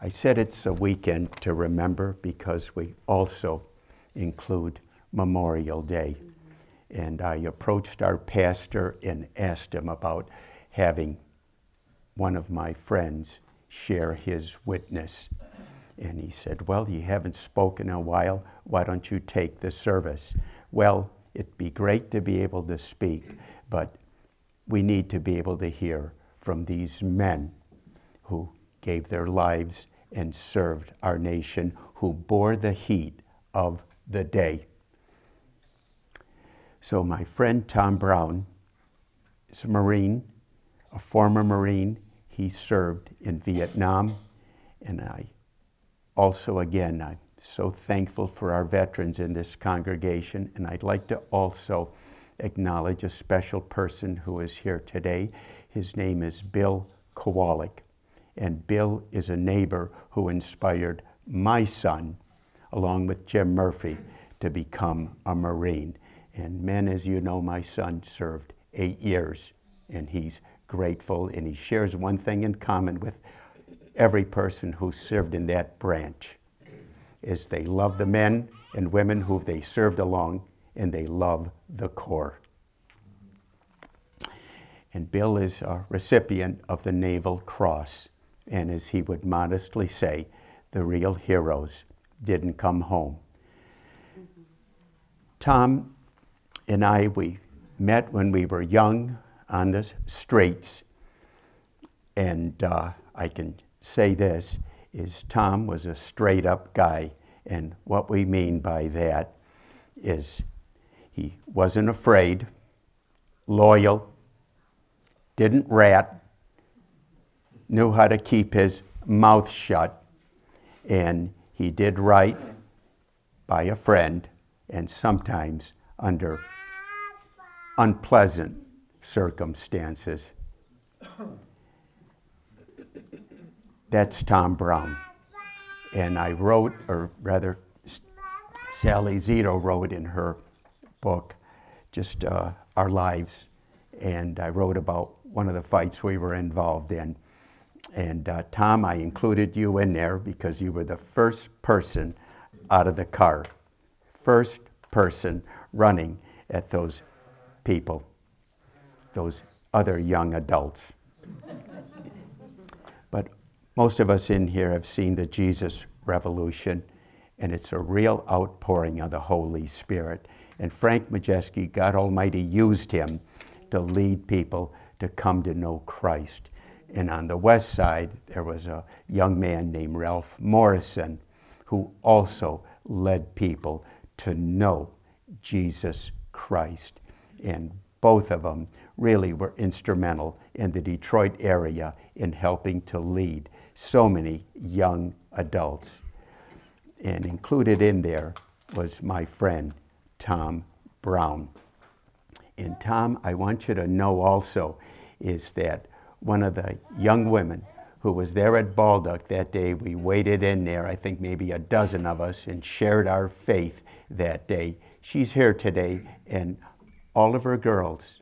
I said it's a weekend to remember because we also include Memorial Day. And I approached our pastor and asked him about having one of my friends share his witness. And he said, Well, you haven't spoken in a while. Why don't you take the service? Well, it'd be great to be able to speak, but we need to be able to hear from these men who gave their lives and served our nation, who bore the heat of the day. So, my friend Tom Brown is a Marine, a former Marine. He served in Vietnam, and I also, again, I'm so thankful for our veterans in this congregation, and I'd like to also acknowledge a special person who is here today. His name is Bill Kowalik. And Bill is a neighbor who inspired my son, along with Jim Murphy, to become a Marine. And men, as you know, my son served eight years, and he's grateful, and he shares one thing in common with every person who served in that branch is they love the men and women who they served along and they love the Corps. And Bill is a recipient of the Navy Cross. And as he would modestly say, the real heroes didn't come home. Tom and I, we met when we were young on the streets. And uh, I can say this is Tom was a straight up guy. And what we mean by that is he wasn't afraid, loyal, didn't rat, knew how to keep his mouth shut, and he did right by a friend and sometimes under unpleasant circumstances. That's Tom Brown. And I wrote, or rather, Sally Zito wrote in her book, just uh, our lives. And I wrote about one of the fights we were involved in. And uh, Tom, I included you in there because you were the first person out of the car, first person running at those people, those other young adults. but most of us in here have seen the Jesus Revolution, and it's a real outpouring of the Holy Spirit. And Frank Majeski, God Almighty, used him to lead people to come to know Christ. And on the west side, there was a young man named Ralph Morrison who also led people to know Jesus Christ. And both of them really were instrumental in the Detroit area in helping to lead so many young adults. And included in there was my friend, Tom Brown. And Tom, I want you to know also is that one of the young women who was there at Baldock that day, we waited in there, I think maybe a dozen of us, and shared our faith that day. She's here today, and all of her girls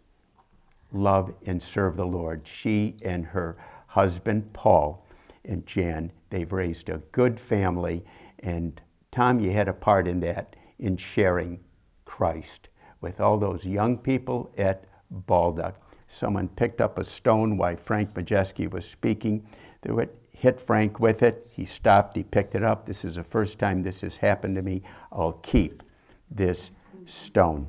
love and serve the Lord. She and her husband, Paul, and Jan, they've raised a good family. And Tom, you had a part in that, in sharing Christ with all those young people at Baldock. Someone picked up a stone while Frank Majeski was speaking. They would hit Frank with it. He stopped, he picked it up. This is the first time this has happened to me. I'll keep this stone.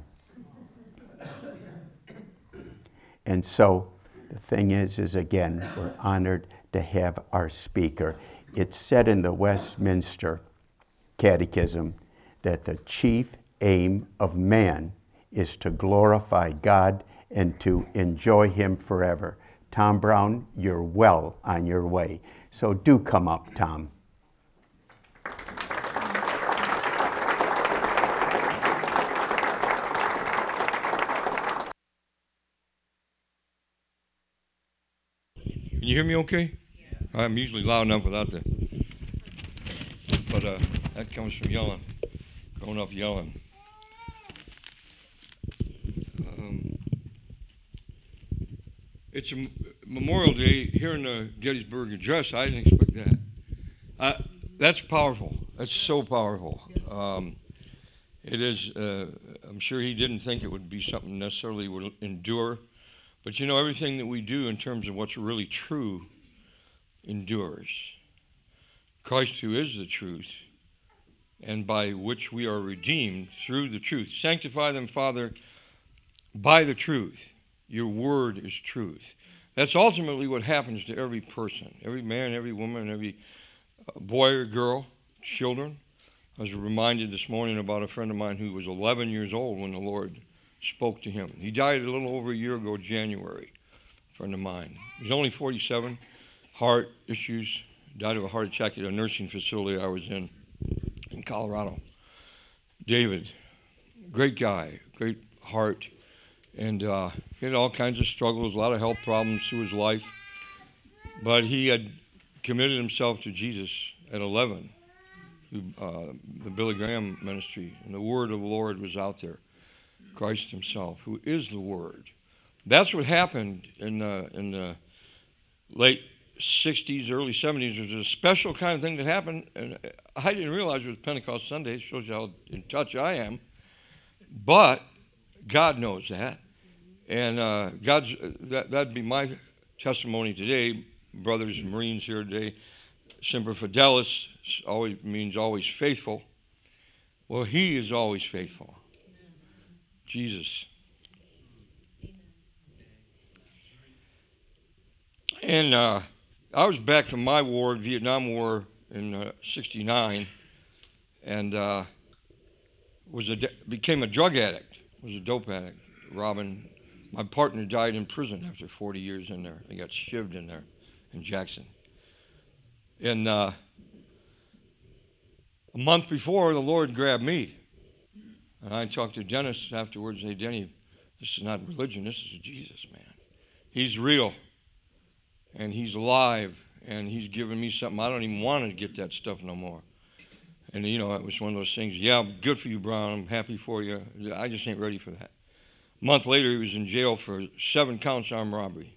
And so the thing is, is again, we're honored to have our speaker. It's said in the Westminster Catechism that the chief aim of man is to glorify God and to enjoy Him forever. Tom Brown, you're well on your way. So do come up, Tom. Can you hear me okay? Yeah. I'm usually loud enough without the. But uh, that comes from yelling, growing up yelling. It's a Memorial Day here in the Gettysburg Address. I didn't expect that. Uh, that's powerful. That's so powerful. Um, it is. Uh, I'm sure he didn't think it would be something necessarily would endure, but you know everything that we do in terms of what's really true endures. Christ, who is the truth, and by which we are redeemed through the truth. Sanctify them, Father, by the truth. Your word is truth. That's ultimately what happens to every person, every man, every woman, every uh, boy or girl, children. I was reminded this morning about a friend of mine who was 11 years old when the Lord spoke to him. He died a little over a year ago, January, friend of mine. He's only 47, heart issues, died of a heart attack at a nursing facility I was in in Colorado. David, great guy, great heart, and uh, he had all kinds of struggles, a lot of health problems through his life. But he had committed himself to Jesus at 11 through the Billy Graham ministry, and the word of the Lord was out there. Christ Himself, who is the Word. That's what happened in the, in the late 60s, early 70s. There was a special kind of thing that happened, and I didn't realize it was Pentecost Sunday. It shows you how in touch I am. But God knows that. And uh, God's, that, that'd be my testimony today, brothers and Marines here today. Semper Fidelis always means always faithful. Well, He is always faithful. Jesus. And uh, I was back from my war, Vietnam War, in uh, '69, and uh, was a became a drug addict. Was a dope addict. Robin, my partner, died in prison after 40 years in there. He got shivved in there, in Jackson. And uh, a month before, the Lord grabbed me and I talked to Dennis afterwards. Hey, Denny, this is not religion. This is Jesus, man. He's real, and he's alive, and he's giving me something. I don't even want to get that stuff no more. And you know, it was one of those things. Yeah, good for you, Brown. I'm happy for you. I just ain't ready for that. A month later, he was in jail for seven counts armed robbery.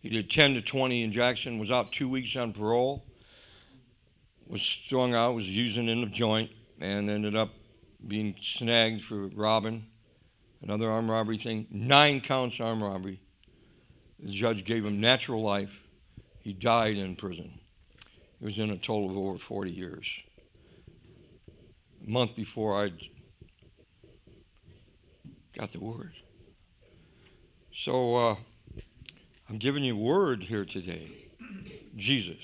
He did 10 to 20 in Jackson. Was out two weeks on parole. Was strung out. Was using in the joint, and ended up being snagged for robbing, another armed robbery thing, nine counts armed robbery. The judge gave him natural life. He died in prison. He was in a total of over 40 years. A month before I got the word. So uh, I'm giving you word here today. Jesus.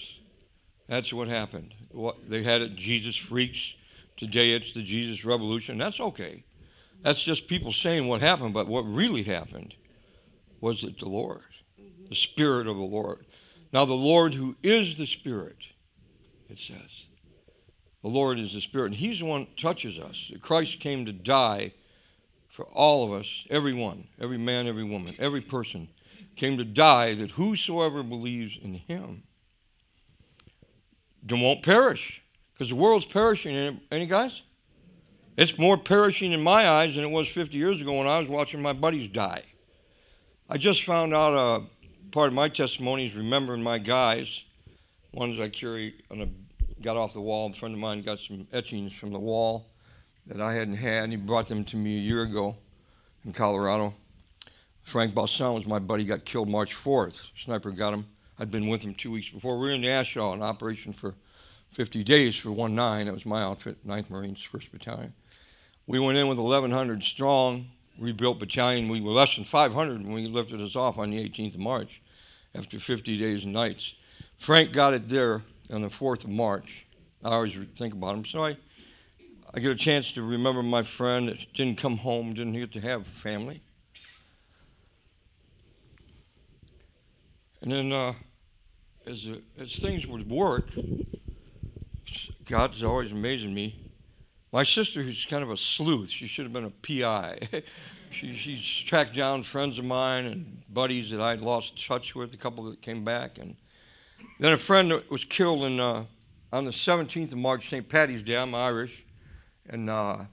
That's what happened. What, they had it, Jesus freaks. Today it's the Jesus Revolution. That's okay. That's just people saying what happened, but what really happened was that the Lord, the Spirit of the Lord. Now, the Lord who is the Spirit, it says. The Lord is the Spirit, and He's the one that touches us. Christ came to die for all of us, everyone, every man, every woman, every person, came to die that whosoever believes in Him won't perish because the world's perishing. Any guys? It's more perishing in my eyes than it was 50 years ago when I was watching my buddies die. I just found out a uh, part of my testimony is remembering my guys, ones I carry on a got off the wall. A friend of mine got some etchings from the wall that I hadn't had, he brought them to me a year ago in Colorado. Frank Balsan was my buddy, got killed March 4th. Sniper got him. I'd been with him two weeks before. We were in Nashville on operation for 50 days for 1 9. That was my outfit, 9th Marines, 1st Battalion. We went in with 1,100 strong, rebuilt battalion. We were less than 500 when we lifted us off on the 18th of March after 50 days and nights. Frank got it there on the 4th of March. I always think about him. So I, I get a chance to remember my friend that didn't come home, didn't get to have family. And then uh, as, uh, as things would work, God's always amazing me. My sister, who's kind of a sleuth, she should have been a PI. she, she's tracked down friends of mine and buddies that I'd lost touch with, a couple that came back. And then a friend that was killed in, uh, on the 17th of March, St. Patty's Day. I'm Irish. And uh,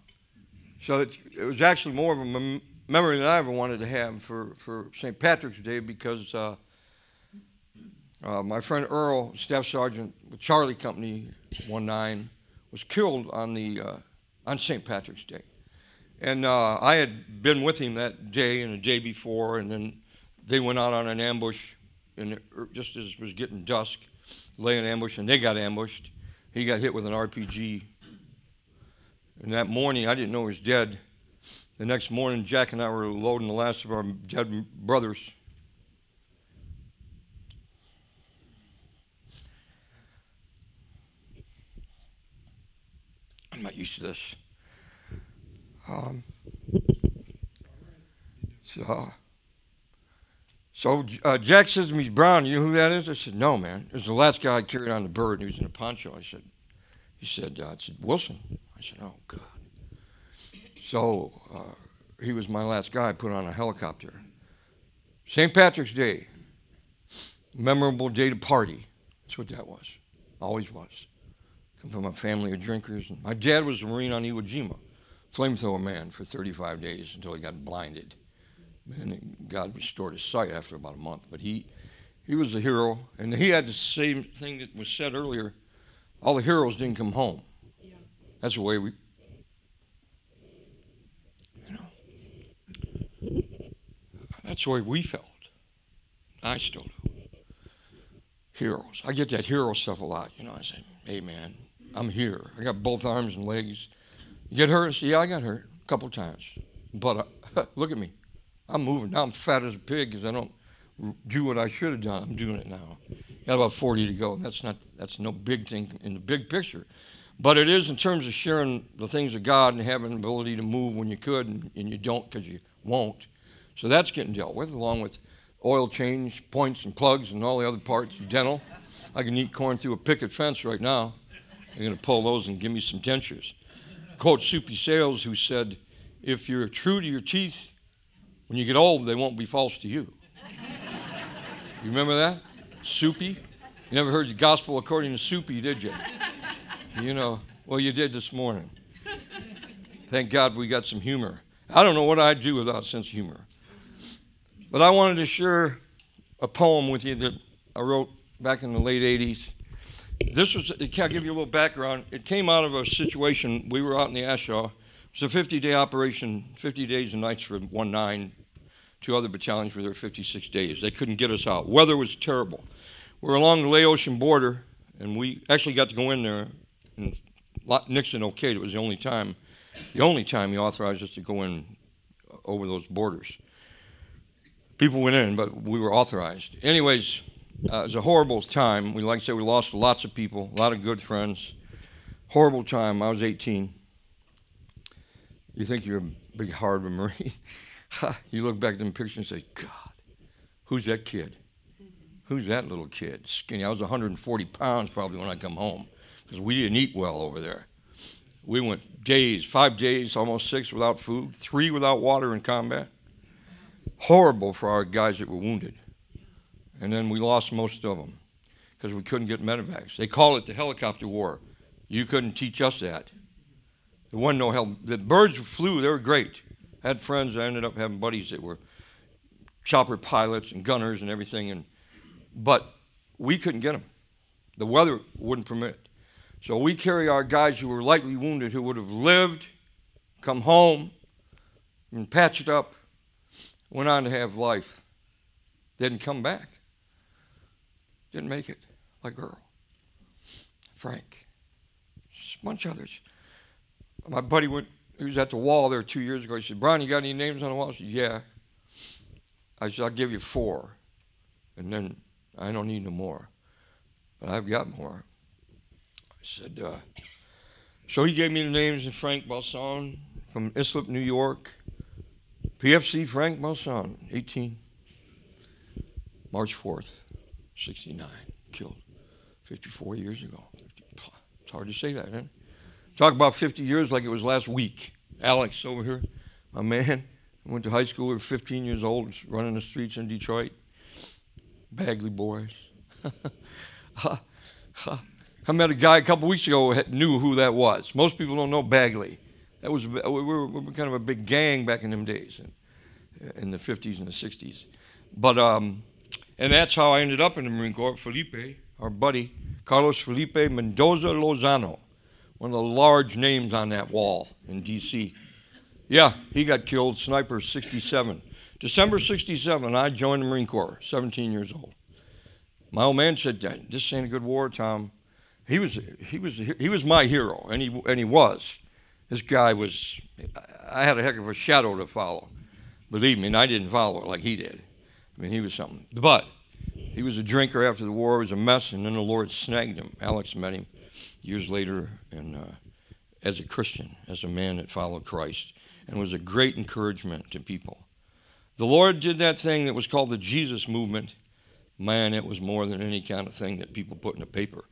so it, was actually more of a mem- memory than I ever wanted to have for, for St. Patrick's Day because uh, Uh, my friend Earl, Staff Sergeant with Charlie Company 19, was killed on the uh, on St. Patrick's Day, and uh, I had been with him that day and the day before, and then they went out on an ambush, and just as it was getting dusk, lay in ambush, and they got ambushed. He got hit with an RPG, and that morning I didn't know he was dead. The next morning, Jack and I were loading the last of our dead brothers I'm not used to this. Um, so, so uh, Jack says to me, Brown, you know who that is? I said, no, man. It was the last guy I carried on the bird, and he was in a poncho. I said, he said, uh, I said, Wilson. I said, oh, God. So uh, he was my last guy put on a helicopter. St. Patrick's Day, memorable day to party. That's what that was. Always was come from a family of drinkers. My dad was a Marine on Iwo Jima, flamethrower man for 35 days until he got blinded. And God restored his sight after about a month. But he, he was a hero, and he had the same thing that was said earlier. All the heroes didn't come home. That's the way we, you know, that's the way we felt. I still do. Heroes. I get that hero stuff a lot. You know, I say, hey, man, I'm here. I got both arms and legs. You get hurt? Yeah, I got hurt a couple times. But uh, look at me. I'm moving. Now I'm fat as a pig because I don't do what I should have done. I'm doing it now. Got about 40 to go. That's not that's no big thing in the big picture. But it is in terms of sharing the things of God and having the ability to move when you could and, and you don't because you won't. So that's getting dealt with, along with oil change, points and plugs and all the other parts, dental. I can eat corn through a picket fence right now. They're going to pull those and give me some dentures. Quote Soupy Sales, who said, If you're true to your teeth, when you get old, they won't be false to you. you remember that? Soupy? You never heard the gospel according to Soupy, did you? You know, well, you did this morning. Thank God we got some humor. I don't know what I'd do without sense of humor. But I wanted to share a poem with you that I wrote back in the late 80s this was, I'll give you a little background. It came out of a situation, we were out in the A Shau. It was a 50 day operation, 50 days and nights for 1 9. Two other battalions were there 56 days. They couldn't get us out. Weather was terrible. We are along the Laotian border, and we actually got to go in there. And Nixon okayed. It was the only time, the only time he authorized us to go in over those borders. People went in, but we were authorized. Anyways, uh, it was a horrible time. We, like I said, we lost lots of people, a lot of good friends. Horrible time. I was 18. You think you're a big hard Marine. you look back at them pictures and say, God, who's that kid? Who's that little kid? Skinny. I was 140 pounds probably when I come home because we didn't eat well over there. We went days, five days, almost six without food, three without water in combat. Horrible for our guys that were wounded and then we lost most of them because we couldn't get medevacs. They call it the helicopter war. You couldn't teach us that. There wasn't no help. The birds flew; they were great. I had friends. I ended up having buddies that were chopper pilots and gunners and everything, and but we couldn't get them. The weather wouldn't permit. So we carry our guys who were lightly wounded, who would have lived, come home, and patched up, went on to have life. Didn't come back. Didn't make it, like Earl, Frank, a bunch of others. My buddy went, he was at the wall there two years ago. He said, Brian, you got any names on the wall? I said, Yeah. I said, I'll give you four. And then I don't need no more. But I've got more. Said, uh, so he gave me the names of Frank Balsan from Islip, New York. PFC Frank Balsan, 18, March 4th. 69, killed 54 years ago. It's hard to say that, huh? Talk about 50 years like it was last week. Alex over here, my man, went to high school. Were 15 years old, running the streets in Detroit. Bagley boys. I met a guy a couple weeks ago who knew who that was. Most people don't know Bagley. That was we were, we were kind of a big gang back in them days, in, in the 50s and the 60s. But um, And that's how I ended up in the Marine Corps. Felipe, our buddy, Carlos Felipe Mendoza Lozano, one of the large names on that wall in D.C. Yeah, he got killed, sniper 67. December 67, I joined the Marine Corps, 17 years old. My old man said, "This ain't a good war, Tom." He was he was he was my hero, and he and he was. This guy was. I had a heck of a shadow to follow. Believe me, and I didn't follow it like he did. I mean, he was something. But he was a drinker after the war. He was a mess, and then the Lord snagged him. Alex met him years later, and uh, as a Christian, as a man that followed Christ, and was a great encouragement to people. The Lord did that thing that was called the Jesus movement. Man, it was more than any kind of thing that people put in a paper.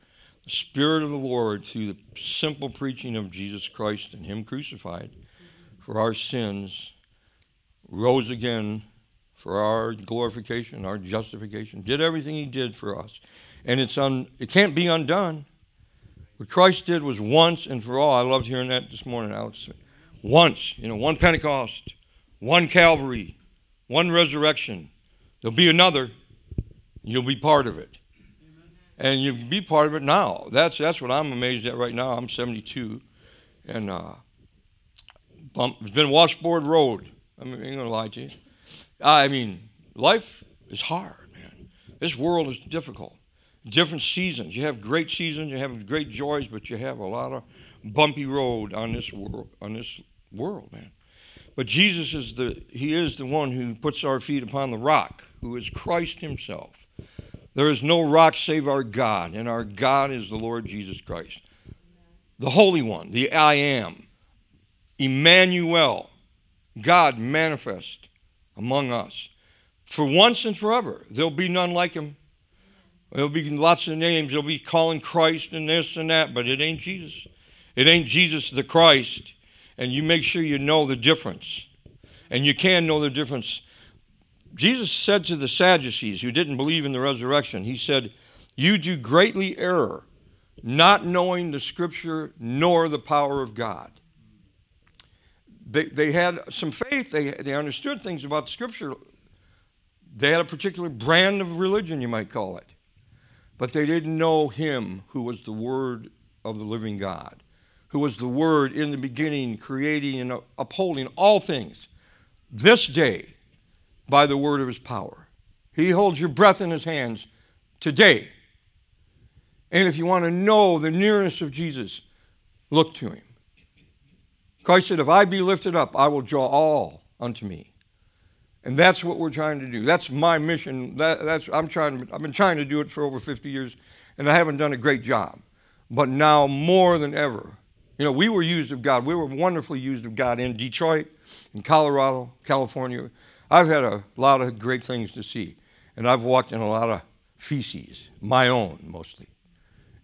The Spirit of the Lord, through the simple preaching of Jesus Christ and Him crucified for our sins, rose again for our glorification, our justification, did everything He did for us. And it's un, it can't be undone. What Christ did was once and for all. I loved hearing that this morning, Alex. Once, you know, one Pentecost, one Calvary, one resurrection. There'll be another. You'll be part of it. And you'll be part of it now. That's, that's what I'm amazed at right now. I'm 72. And uh, it's been washboard road. I mean, ain't to lie to you. I mean, life is hard, man. This world is difficult. Different seasons. You have great seasons, you have great joys, but you have a lot of bumpy road on this world, on this world, man. But Jesus is the he is the one who puts our feet upon the rock, who is Christ himself. There is no rock save our God, and our God is the Lord Jesus Christ. The Holy One, the I am. Emmanuel, God manifest among us. For once and forever, there'll be none like him. There'll be lots of names. They'll be calling Christ and this and that, but it ain't Jesus. It ain't Jesus the Christ and you make sure you know the difference. And you can know the difference. Jesus said to the Sadducees who didn't believe in the resurrection, He said, You do greatly err, not knowing the Scripture nor the power of God. They, they had some faith, they, they understood things about the Scripture. They had a particular brand of religion, you might call it. But they didn't know Him who was the Word of the living God who was the Word in the beginning, creating and upholding all things, this day by the word of his power. He holds your breath in his hands today. And if you want to know the nearness of Jesus, look to him. Christ said, If I be lifted up, I will draw all unto me. And that's what we're trying to do. That's my mission. That, that's, I'm trying, I've been trying to do it for over 50 years, and I haven't done a great job. But now, more than ever, you know, we were used of God. We were wonderfully used of God in Detroit, in Colorado, California. I've had a lot of great things to see. And I've walked in a lot of feces, my own mostly.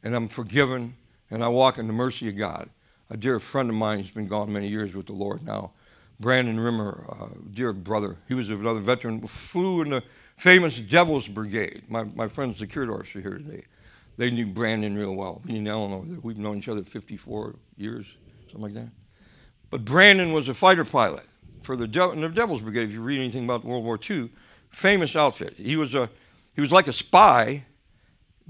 And I'm forgiven, and I walk in the mercy of God. A dear friend of mine who's been gone many years with the Lord now, Brandon Rimmer, dear brother, he was another veteran, flew in the famous Devil's Brigade. My, my friends, the Kurdorfs, are here today. They knew Brandon real well. Me and Eleanor, we've known each other 54 years, something like that. But Brandon was a fighter pilot for the, the Devil's Brigade. If you read anything about World War II, famous outfit. He was a he was like a spy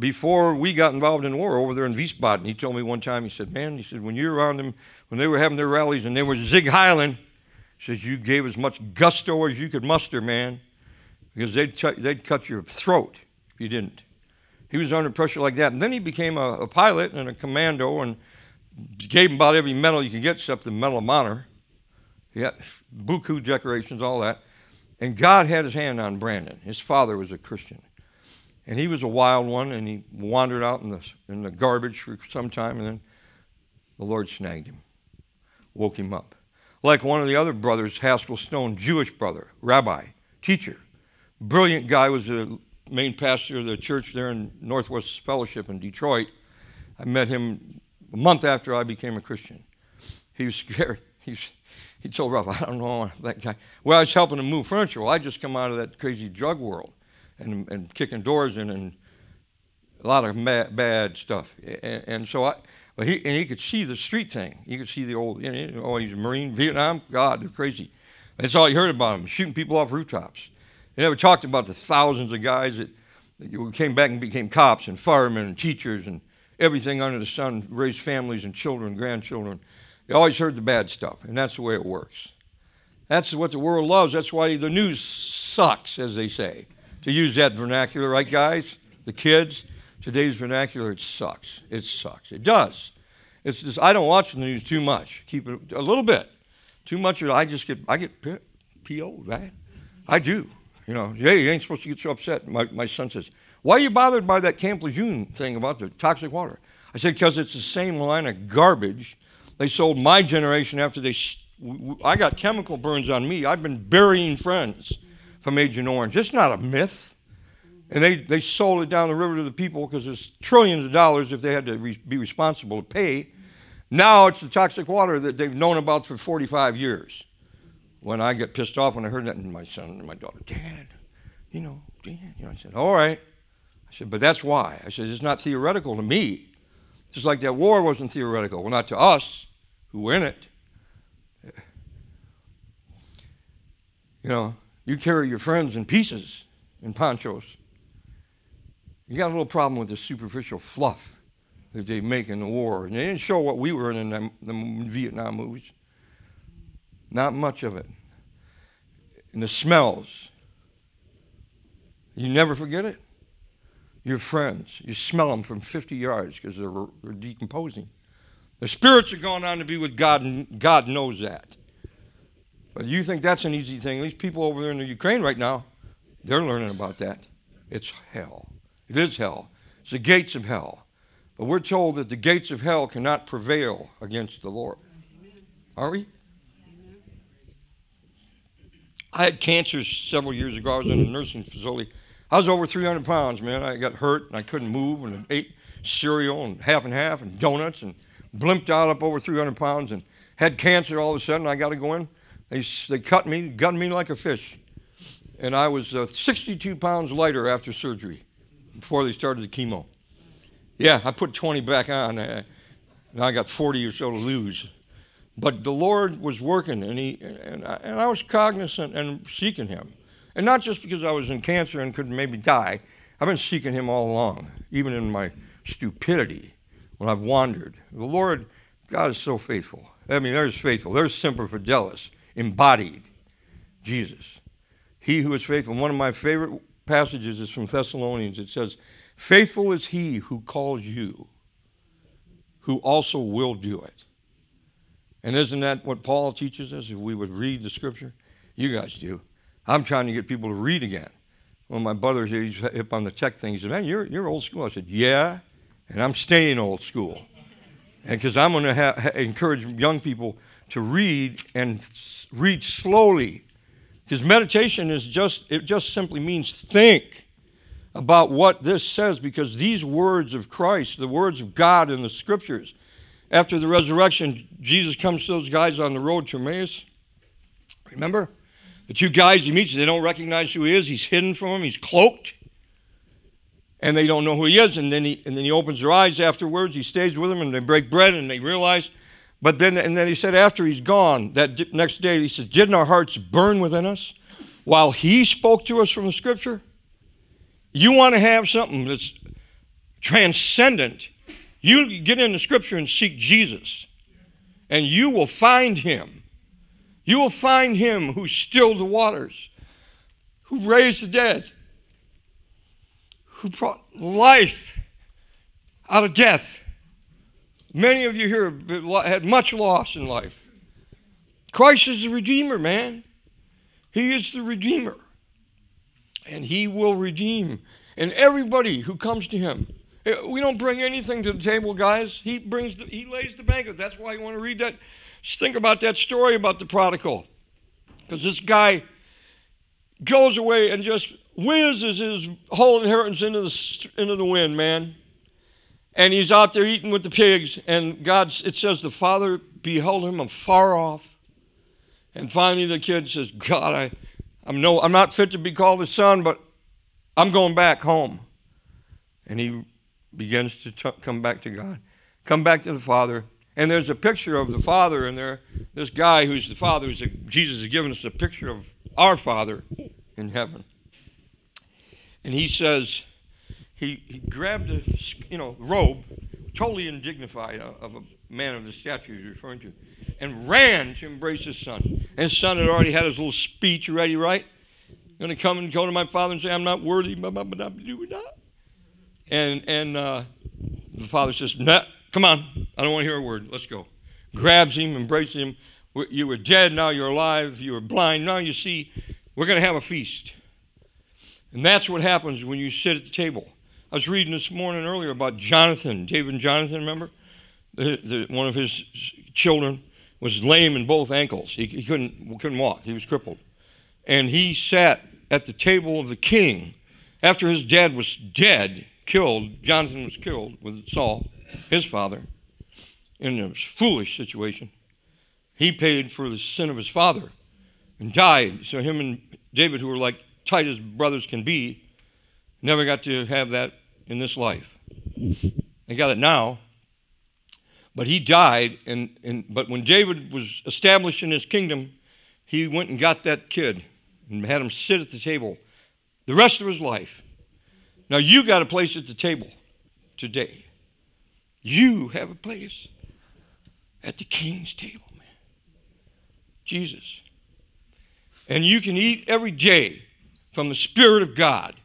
before we got involved in war over there in Wiesbaden. He told me one time, he said, Man, he said, when you're around them, when they were having their rallies and they were Sieg Heiling, he says, you gave as much gusto as you could muster, man, because they'd, t- they'd cut your throat if you didn't. He was under pressure like that. And then he became a, a pilot and a commando and gave him about every medal you could get except the Medal of Honor. He had buku decorations, all that. And God had his hand on Brandon. His father was a Christian. And he was a wild one, and he wandered out in the, in the garbage for some time, and then the Lord snagged him, woke him up. Like one of the other brothers, Haskell Stone, Jewish brother, rabbi, teacher, brilliant guy, was the main pastor of the church there in Northwest Fellowship in Detroit. I met him a month after I became a Christian. He was scared. He, was, he told Ralph, I don't know that guy. Well, I was helping him move furniture. Well, I just come out of that crazy drug world and, and kicking doors in and a lot of bad stuff. And, and so I, but he, and he could see the street thing. He could see the old, you know, oh, he's a Marine, Vietnam. God, they're crazy. That's all you heard about him, shooting people off rooftops. He never talked about the thousands of guys that came back and became cops and firemen and teachers and everything under the sun, raised families and children, grandchildren. You always heard the bad stuff, and that's the way it works. That's what the world loves. That's why the news sucks, as they say. To use that vernacular, right, guys? The kids, today's vernacular, it sucks. It sucks. It does. It's just I don't watch the news too much. Keep it a little bit. Too much I just get I get PO'd, right? I do. You know, yeah, you ain't supposed to get so upset. My, my son says, Why are you bothered by that Camp Lejeune thing about the toxic water? I said, Because it's the same line of garbage they sold my generation after they. I got chemical burns on me. I've been burying friends from Agent Orange. It's not a myth. And they, they sold it down the river to the people because there's trillions of dollars if they had to re- be responsible to pay. Now it's the toxic water that they've known about for 45 years. When I get pissed off when I heard that, and my son and my daughter, Dad, you know, Dad, you know, I said, all right. I said, but that's why. I said, it's not theoretical to me. Just like that war wasn't theoretical. Well, not to us who were in it. You know, you carry your friends in pieces in ponchos. You got a little problem with the superficial fluff that they make in the war. And they didn't show what we were in the, the Vietnam movies. Not much of it. And the smells. You never forget it. Your friends, you smell them from 50 yards because they're, they're decomposing. The spirits are going on to be with God, and God knows that. But you think that's an easy thing. These people over there in the Ukraine right now, they're learning about that. It's hell. It is hell. It's the gates of hell. But we're told that the gates of hell cannot prevail against the Lord. Are we? I had cancer several years ago. I was in a nursing facility. I was over 300 pounds, man. I got hurt and I couldn't move and I ate cereal and half and half and donuts and blimped out up over 300 pounds and had cancer all of a sudden. I got to go in. They, they cut me, gunned me like a fish. And I was uh, 62 pounds lighter after surgery before they started the chemo. Yeah, I put 20 back on. Uh, I got 40 or so to lose. But the Lord was working, and, he, and, I, and I was cognizant and seeking Him. And not just because I was in cancer and could maybe die. I've been seeking Him all along, even in my stupidity when I've wandered. The Lord, God is so faithful. I mean, there's faithful. There's Semper Fidelis, embodied Jesus. He who is faithful. One of my favorite passages is from Thessalonians. It says, Faithful is he who calls you, who also will do it. And isn't that what Paul teaches us if we would read the scripture? You guys do. I'm trying to get people to read again. Well, my brother, he's hip on the tech thing. He said, Man, you're, you're old school. I said, Yeah, and I'm staying old school. And because I'm going to ha- encourage young people to read and read slowly. Because meditation is just, it just simply means think about what this says because these words of Christ, the words of God in the scriptures, after the resurrection, Jesus comes to those guys on the road to Emmaus. Remember? The two guys he meets, they don't recognize who he is. He's hidden from them, he's cloaked. And they don't know who he is. And then he, and then he opens their eyes afterwards. He stays with them and they break bread and they realize. But then, and then he said, after he's gone, that next day, he says, Didn't our hearts burn within us while he spoke to us from the scripture? You want to have something that's transcendent. You get in the scripture and seek Jesus, and you will find him. You will find him who stilled the waters, who raised the dead, who brought life out of death. Many of you here have had much loss in life. Christ is the Redeemer, man. He is the Redeemer and he will redeem. And everybody who comes to him, eh, we don't bring anything to the table, guys. He brings, the, he lays the banquet. That's why you want to read that. Just think about that story about the prodigal, because this guy goes away and just whizzes his whole inheritance into the into the wind, man. And he's out there eating with the pigs, and God, it says the father beheld him afar off. And finally, the kid says, God, I, I'm, no, I'm not fit to be called a son, but I'm going back home. And he begins to t- come back to God, come back to the Father. And there's a picture of the Father in there. This guy who's the Father, who's a, Jesus has given us a picture of our Father in heaven. And he says, he, he grabbed a you know robe, totally undignified uh, of a man of the stature he's referring to, and ran to embrace his son. And his son had already had his little speech ready, right? Going to come and go to my father and say, I'm not worthy. And, and uh, the father says, nah, come on, I don't want to hear a word, let's go. Grabs him, embraces him. You were dead, now you're alive. You were blind, now you see. We're going to have a feast. And that's what happens when you sit at the table. I was reading this morning earlier about Jonathan, David and Jonathan, remember? The, the, one of his children was lame in both ankles. He, he couldn't, couldn't walk, he was crippled. And he sat at the table of the king after his dad was dead, killed. Jonathan was killed with Saul, his father, in a foolish situation. He paid for the sin of his father and died. So him and David, who were like tight as brothers can be, never got to have that in this life. They got it now, but he died. And, and but when David was established in his kingdom, he went and got that kid and had him sit at the table the rest of his life. Now you got a place at the table today. You have a place at the king's table, man. Jesus. And you can eat every day from the Spirit of God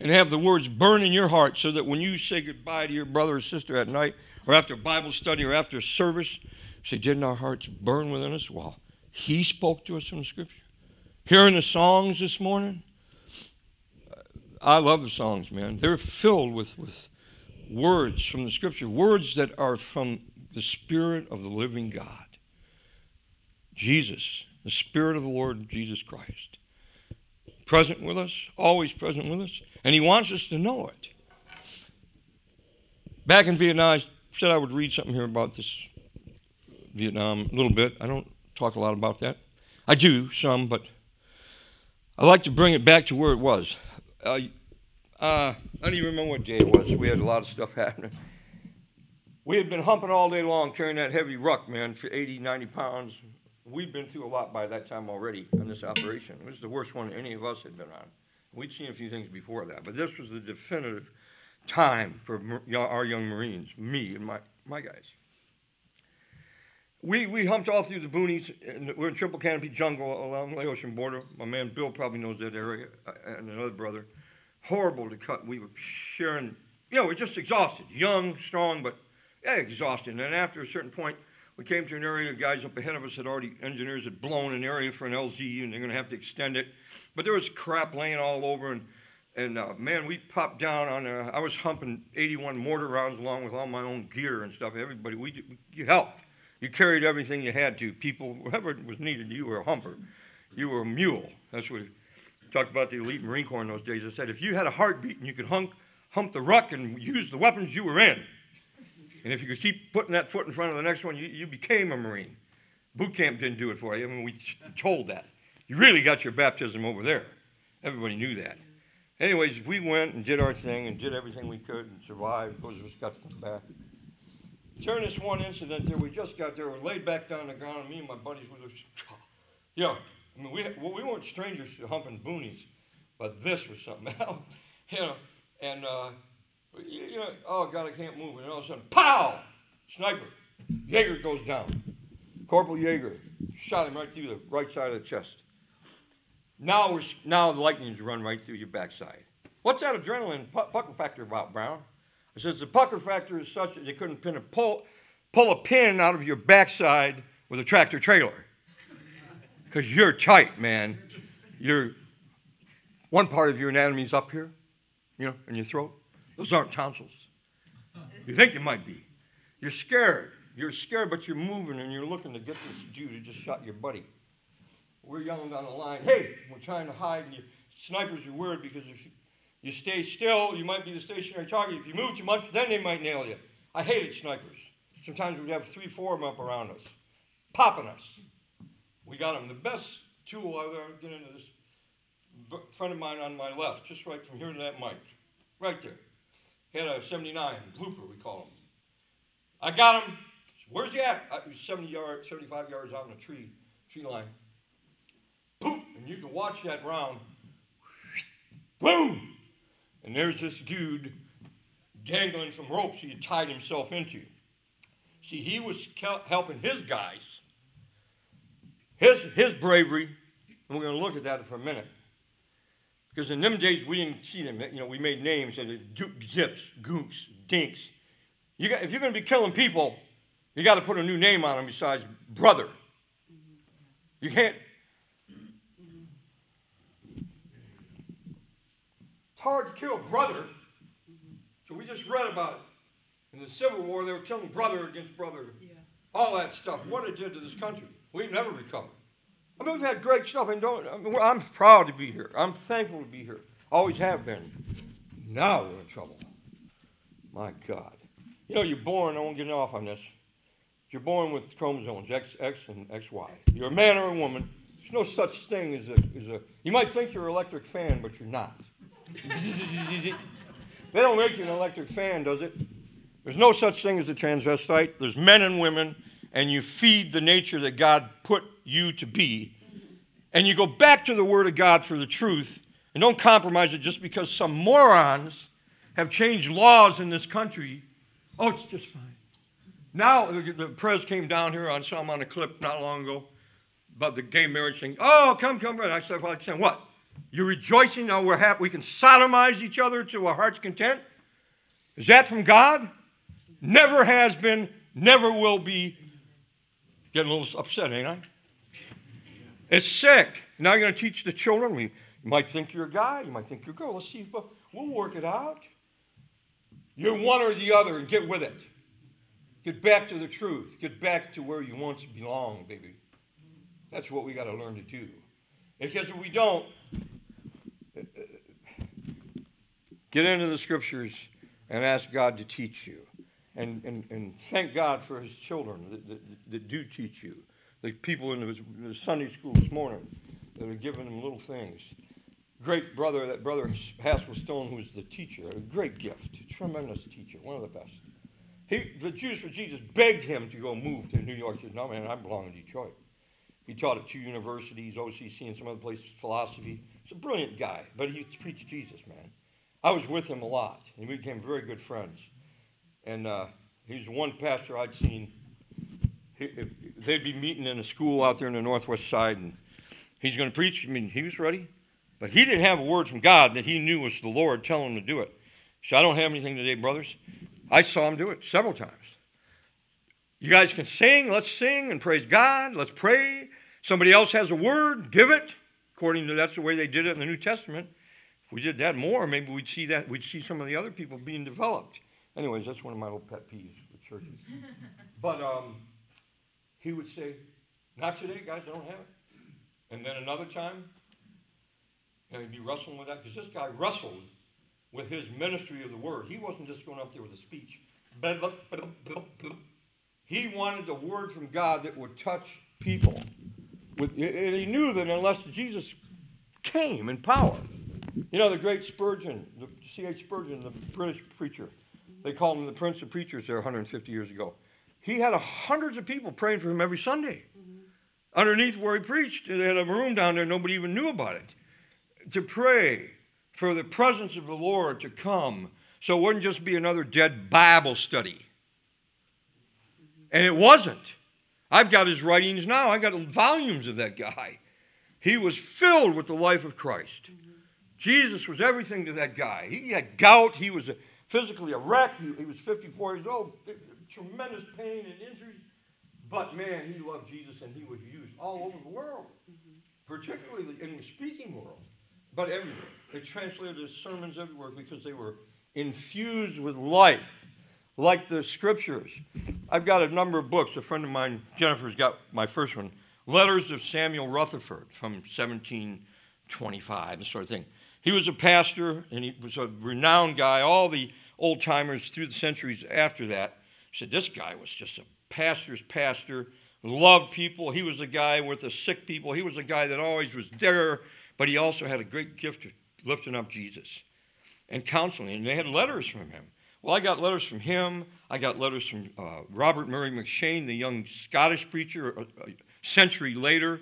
and have the words burn in your heart so that when you say goodbye to your brother or sister at night or after Bible study or after service, say, Didn't our hearts burn within us? Well, He spoke to us from the Scripture. Hearing the songs this morning, uh, I love the songs, man. They're filled with, with words from the Scripture, words that are from the Spirit of the living God. Jesus, the Spirit of the Lord Jesus Christ present with us, always present with us, and He wants us to know it. Back in Vietnam, I said I would read something here about this Vietnam a little bit. I don't talk a lot about that. I do some, but I like to bring it back to where it was. Uh, uh, I don't even remember what day it was. We had a lot of stuff happening. We had been humping all day long carrying that heavy ruck, man, for 80, 90 pounds, we'd been through a lot by that time already on this operation. It was the worst one any of us had been on. We'd seen a few things before that, but this was the definitive time for our young Marines, me and my, my guys. We, we humped all through the boonies. And we're in triple canopy jungle along the Laotian border. My man Bill probably knows that area, uh, and another brother. Horrible to cut. We were sharing, you know, we're just exhausted. Young, strong, but yeah, exhausted. And after a certain point, we came to an area, guys up ahead of us had already, engineers had blown an area for an LZ and they're going to have to extend it. But there was crap laying all over and, and uh, man, we popped down on, a, I was humping 81 mortar rounds along with all my own gear and stuff. Everybody, we, you helped. You carried everything you had to. People, whatever was needed, you were a humper. You were a mule. That's what we talked about the elite Marine Corps in those days. I said, if you had a heartbeat and you could hump, hump the ruck and use the weapons, you were in. And if you could keep putting that foot in front of the next one, you, you became a Marine. Boot camp didn't do it for you. I mean, we told that. You really got your baptism over there. Everybody knew that. Anyways, we went and did our thing and did everything we could and survived. Those of us got to come back. During this one incident there, we just got there, we laid back down on the ground, and me and my buddies were just, you know, I mean, we, well, we weren't strangers to humping boonies, but this was something else, you know, and uh, you know, oh God, I can't move. And all of a sudden, pow! Sniper. Jaeger goes down. Corporal Jaeger shot him right through the right side of the chest. Now we're now the lightning's run right through your backside. What's that adrenaline pucker factor about, Brown? I says the pucker factor is such that they couldn't pin a pull, pull a pin out of your backside with a tractor trailer. Because you're tight, man. You're one part of your anatomy's up here, you know, in your throat. Those aren't tonsils. You think they might be. You're scared. You're scared, but you're moving and you're looking to get this dude who just shot your buddy. We're yelling down the line, hey, we're trying to hide. And snipers are weird because if you, you stay still, you might be the stationary target. If you move too much, then they might nail you. I hated snipers. Sometimes we'd have three, four of them up around us, popping us. We got them. The best tool I ever get into this friend of mine on my left, just right from here to that mic, right there. Had a 79 blooper, we call him. I got him. Where's he at? Uh, I, was 70 yards, 75 yards out in a tree, tree line. Boom! And you can watch that round. Boom! And there's this dude dangling from ropes he had tied himself into. See, he was helping his guys, his, his bravery, and we're going to look at that for a minute. Because in them days, we didn't see them. You know, we made names, and Duke Zips, Gooks, Dinks. You got, if you're going to be killing people, you got to put a new name on them besides brother. You can't. It's hard to kill brother. So we just read about it. In the Civil War, they were killing brother against brother. Yeah. All that stuff. What it did to this country. We've never recovered. I mean, we've had great stuff. And don't, I mean, I'm proud to be here. I'm thankful to be here. Always have been. Now we're in trouble. My God. You know, you're born, I won't get off on this. You're born with chromosomes, X, X, and XY. You're a man or a woman. There's no such thing as a, as a you might think you're an electric fan, but you're not. they don't make you an electric fan, does it? There's no such thing as a transvestite. There's men and women, and you feed the nature that God put you to be. And you go back to the Word of God for the truth, and don't compromise it just because some morons have changed laws in this country. Oh, it's just fine. Now, the press came down here, I saw him on a clip not long ago about the gay marriage thing. Oh, come, come, I said, well, I said, what? You're rejoicing now we're happy we can sodomize each other to our heart's content? Is that from God? Never has been, never will be. Getting a little upset, ain't I? It's sick. Now you're going to teach the children. you might think you're a guy, you might think you're a girl. Let's see, we'll, we'll work it out. You're one or the other and get with it. Get back to the truth. Get back to where you once belonged, baby. That's what we got to learn to do. Because if we don't, get into the scriptures and ask God to teach you. And, and, and thank God for his children that, that, that do teach you. The people in the, Sunday school this morning that are giving them little things. Great brother, that brother Haskell Stone, who was the teacher, a great gift, tremendous teacher, one of the best. He, the Jews for Jesus begged him to go move to New York. He said, No, man, I belong in Detroit. He taught at two universities, OCC, and some other places, philosophy. He's a brilliant guy, but he preached Jesus, man. I was with him a lot, and we became very good friends. And uh, he's one pastor I'd seen. He, they'd be meeting in a school out there in the northwest side, and he's going to preach. I mean, he was ready, but he didn't have a word from God that he knew was the Lord telling him to do it. So I don't have anything today, brothers. I saw him do it several times. You guys can sing. Let's sing and praise God. Let's pray. Somebody else has a word, give it. According to that's the way they did it in the New Testament. If we did that more, maybe we'd see that we'd see some of the other people being developed. Anyways, that's one of my little pet peeves with churches. but um, he would say, "Not today, guys. I don't have it." And then another time, and he'd be wrestling with that because this guy wrestled with his ministry of the word. He wasn't just going up there with a speech. He wanted the word from God that would touch people. With, and he knew that unless Jesus came in power, you know, the great Spurgeon, the C.H. Spurgeon, the British preacher, they called him the Prince of Preachers there 150 years ago. He had hundreds of people praying for him every Sunday. Mm-hmm. Underneath where he preached, they had a room down there, nobody even knew about it. To pray for the presence of the Lord to come so it wouldn't just be another dead Bible study. And it wasn't. I've got his writings now. I've got volumes of that guy. He was filled with the life of Christ. Jesus was everything to that guy. He had gout. He was physically a wreck. He, he was 54 years old, tremendous pain and injuries. But man, he loved Jesus and he was used all over the world, mm-hmm. particularly in the speaking world but everywhere. They translated his sermons everywhere because they were infused with life, like the scriptures. I've got a number of books. A friend of mine, Jennifer's got my first one, Letters of Samuel Rutherford from 1725, this sort of thing. He was a pastor and he was a renowned guy. All the old timers through the centuries after that said this guy was just a pastor's pastor, loved people. He was a guy with the sick people. He was a guy that always was there but he also had a great gift of lifting up Jesus and counseling. And they had letters from him. Well, I got letters from him. I got letters from uh, Robert Murray McCheyne, the young Scottish preacher, a, a, century later.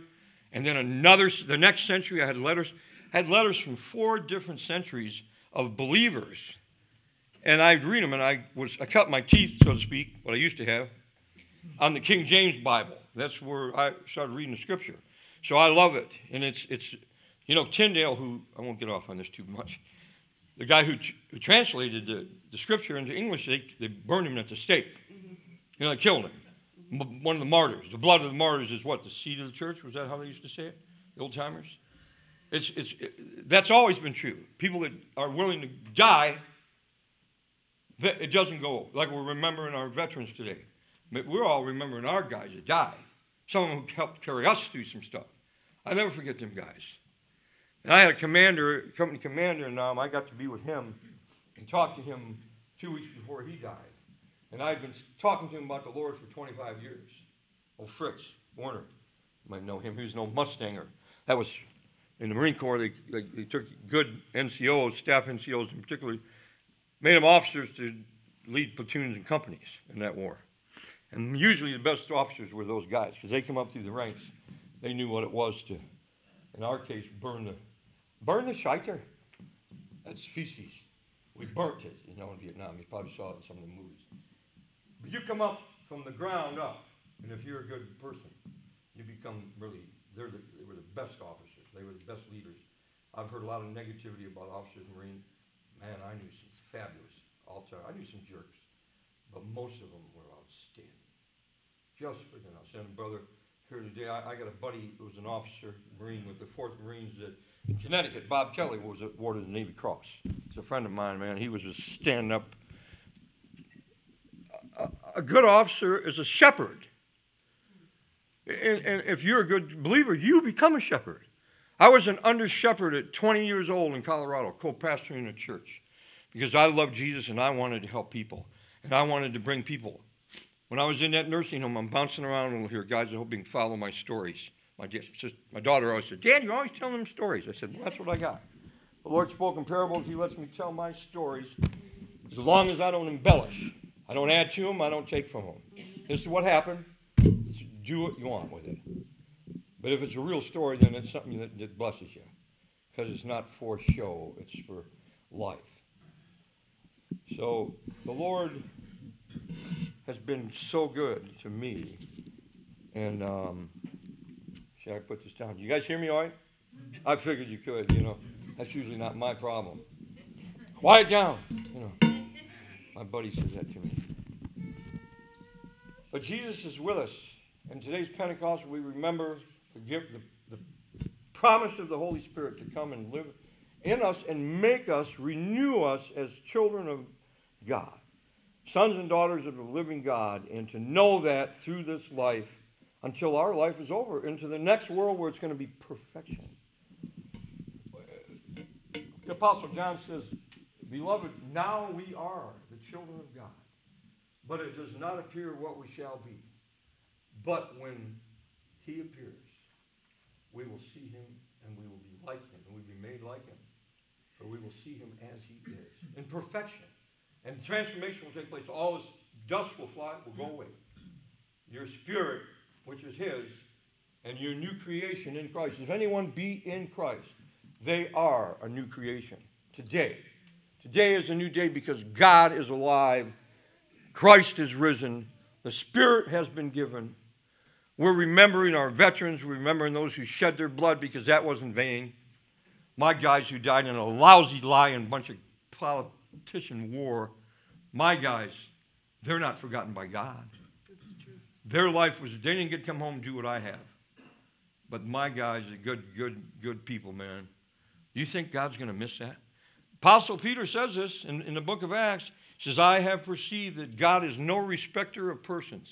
And then another, the next century, I had letters. Had letters from four different centuries of believers and I'd read them, and I was I cut my teeth, so to speak, what I used to have, on the King James Bible. That's where I started reading the Scripture. So I love it, and it's it's, you know, Tyndale, who I won't get off on this too much. The guy who, who translated the, the Scripture into English, they, they burned him at the stake. You know, they killed him. One of the martyrs. The blood of the martyrs is what the seed of the church. Was that how they used to say it? The old timers. It's, it's, it, that's always been true. People that are willing to die, it doesn't go like we're remembering our veterans today. But we're all remembering our guys that died. Some of them who helped carry us through some stuff. I never forget them guys. And I had a commander, company commander in Nam. I got to be with him and talk to him two weeks before he died. And I'd been talking to him about the Lord for 25 years. Old Fritz Warner, you might know him. He was an old Mustanger. That was in the Marine Corps. They, they, they took good NCOs, staff NCOs in particular, made them officers to lead platoons and companies in that war. And usually the best officers were those guys because they come up through the ranks. They knew what it was to, in our case, burn the burn the shiter. That's feces. We burnt it, you know, in Vietnam. You probably saw it in some of the movies. But you come up from the ground up, and if you're a good person, you become really. They're the, they were the best officers. They were the best leaders. I've heard a lot of negativity about officers in Marine. Man, I knew some fabulous. All time. I knew some jerks, but most of them were outstanding. Just freaking outstanding, brother. Here today, I, I got a buddy who was an officer, Marine with the Fourth Marines that in Connecticut. Bob Kelly was awarded the Navy Cross. He's a friend of mine, man. He was a stand up. A, a good officer is a shepherd. And, and if you're a good believer, you become a shepherd. I was an under shepherd at 20 years old in Colorado, co pastoring a church, because I loved Jesus and I wanted to help people. And I wanted to bring people. When I was in that nursing home, I'm bouncing around and here. guys are hoping to follow my stories. My, sister, my daughter always said, Dad, you're always telling them stories. I said, Well, that's what I got. The Lord spoke in parables. He lets me tell my stories as long as I don't embellish. I don't add to them, I don't take from them. This is what happened. Do what you want with it. But if it's a real story, then it's something that, that blesses you. Because it's not for show, it's for life. So the Lord has been so good to me. And um, should I put this down? You guys hear me all right? I figured you could, you know. That's usually not my problem. Quiet down, you know. My buddy says that to me. But Jesus is with us. And today's Pentecost, we remember the the promise of the Holy Spirit to come and live in us and make us, renew us as children of God, sons and daughters of the living God, and to know that through this life until our life is over, into the next world where it's going to be perfection. The Apostle John says, Beloved, now we are the children of God, but it does not appear what we shall be. But when he appears, we will see him and we will be like him and we'll be made like him. For we will see him as he is in perfection. And transformation will take place. All this dust will fly, will go away. Your spirit, which is his, and your new creation in Christ. If anyone be in Christ, they are a new creation. Today. Today is a new day because God is alive. Christ is risen. The Spirit has been given. We're remembering our veterans, we're remembering those who shed their blood because that wasn't vain. My guys who died in a lousy, lying bunch of politician war, my guys, they're not forgotten by God. Their life was, they didn't get to come home and do what I have. But my guys are good, good, good people, man. You think God's going to miss that? Apostle Peter says this in, in the book of Acts. He says, I have perceived that God is no respecter of persons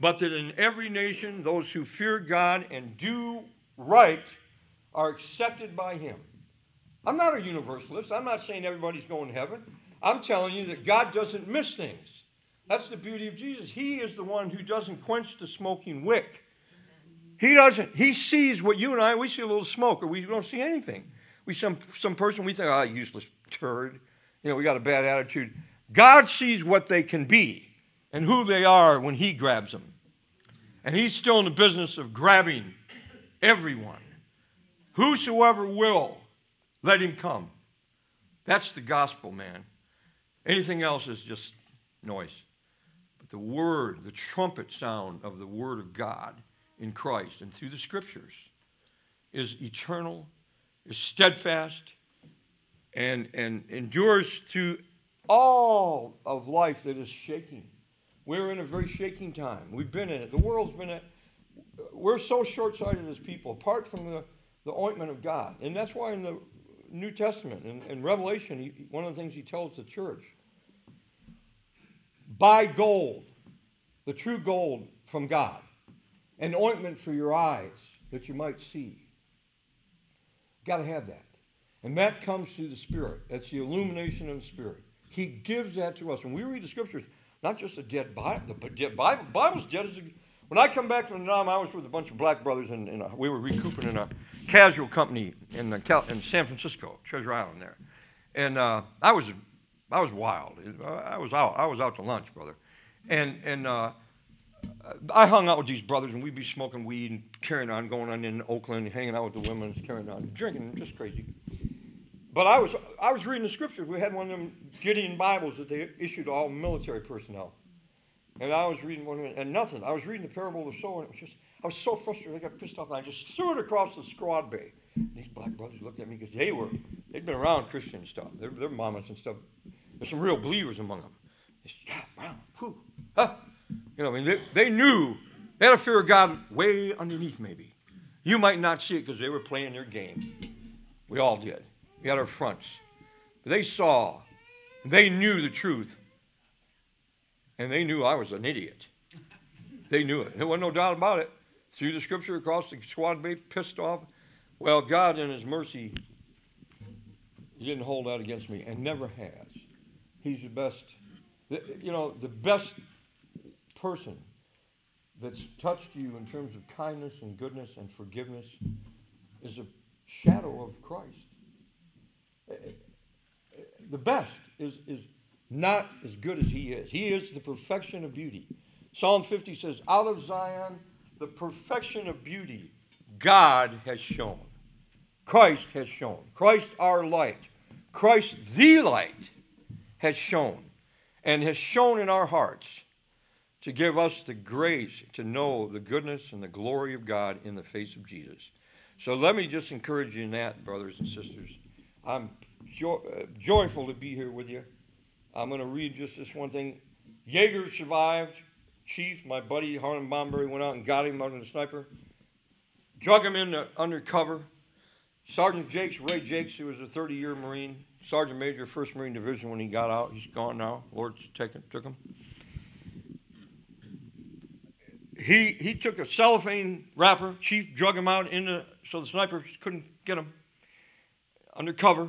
but that in every nation those who fear God and do right are accepted by Him. I'm not a universalist. I'm not saying everybody's going to heaven. I'm telling you that God doesn't miss things. That's the beauty of Jesus. He is the one who doesn't quench the smoking wick. He doesn't. He sees what you and I, we see a little smoke or we don't see anything. We some some person we think, ah, oh, useless turd. You know, we got a bad attitude. God sees what they can be and who they are when he grabs them. And he's still in the business of grabbing everyone. Whosoever will, let him come. That's the gospel, man. Anything else is just noise. But the word, the trumpet sound of the word of God in Christ and through the scriptures is eternal, is steadfast, and, and endures through all of life that is shaking. We're in a very shaking time. We've been in it. The world's been in We're so short sighted as people, apart from the, the ointment of God. And that's why in the New Testament in, in, Revelation, he, one of the things he tells the church buy gold, the true gold from God, an ointment for your eyes that you might see. Got to have that. And that comes through the Spirit. That's the illumination of the Spirit. He gives that to us. When we read the scriptures, not just a dead Bible, the dead Bible, Bible's dead as a, when I come back from the Nam, I was with a bunch of black brothers, and, and we were recouping in a casual company in, the, in San Francisco, Treasure Island there. And uh, I was I was wild. I was out. I was out to lunch, brother. And and uh, I hung out with these brothers, and we'd be smoking weed and carrying on, going on in Oakland, hanging out with the women, carrying on, drinking, just crazy. But I was I was reading the scriptures. We had one of them Gideon Bibles that they issued to all military personnel, and I was reading one, of them, and nothing. I was reading the parable of the sower, and it was just I was so frustrated. I got pissed off, and I just threw it across the squad bay. And these black brothers looked at me because they were they'd been around Christian stuff. They're, they're mamas and stuff. There's some real believers among them. Said, God, Brown, whew, huh. You know, I mean, they, they knew, they had a fear of God way underneath, maybe. You might not see it because they were playing their game. We all did. We had our fronts. But they saw, they knew the truth, and they knew I was an idiot. They knew it. There wasn't no doubt about it. Threw the scripture across the squad bay, pissed off. Well, God, in His mercy, He didn't hold that against me and never has. He's the best, you know, the best person that's touched you in terms of kindness and goodness and forgiveness is a shadow of Christ. The best is, is not as good as he is. He is the perfection of beauty. Psalm 50 says, Out of Zion, the perfection of beauty, God has shown. Christ has shown. Christ, our light. Christ, the light has shown and has shown in our hearts to give us the grace to know the goodness and the glory of God in the face of Jesus. So let me just encourage you in that, brothers and sisters. I'm jo- uh, joyful to be here with you. I'm going to read just this one thing. Jaeger survived. Chief, my buddy Harlan Bomberry, went out and got him under the sniper. Drug him in undercover. Sergeant Jakes, Ray Jakes, who was a 30 year Marine, Sergeant Major, 1st Marine Division when he got out. He's gone now. Lord's taken, took him. He, he took a cellophane wrapper. Chief drug him out into so the snipers couldn't get him undercover.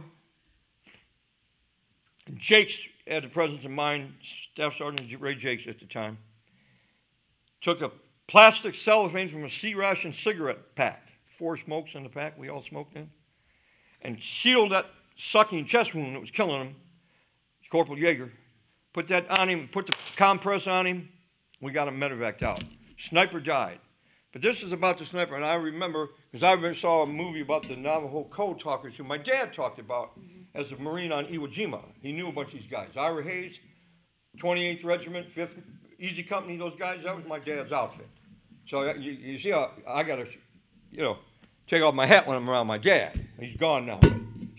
Jakes had the presence of mind, Staff Sergeant Ray Jakes at the time, took a plastic cellophane from a C ration cigarette pack, four smokes in the pack, we all smoked in, and sealed that sucking chest wound that was killing him, Corporal Yeager, put that on him, put the compress on him. We got him medevaced out. Sniper died. But this is about the sniper, and I remember because I saw a movie about the Navajo code talkers who my dad talked about mm-hmm. as a Marine on Iwo Jima. He knew a bunch of these guys. Ira Hayes, 28th Regiment, 5th Easy Company, those guys, that was my dad's outfit. So you, you see how I got to, you know, take off my hat when I'm around my dad. He's gone now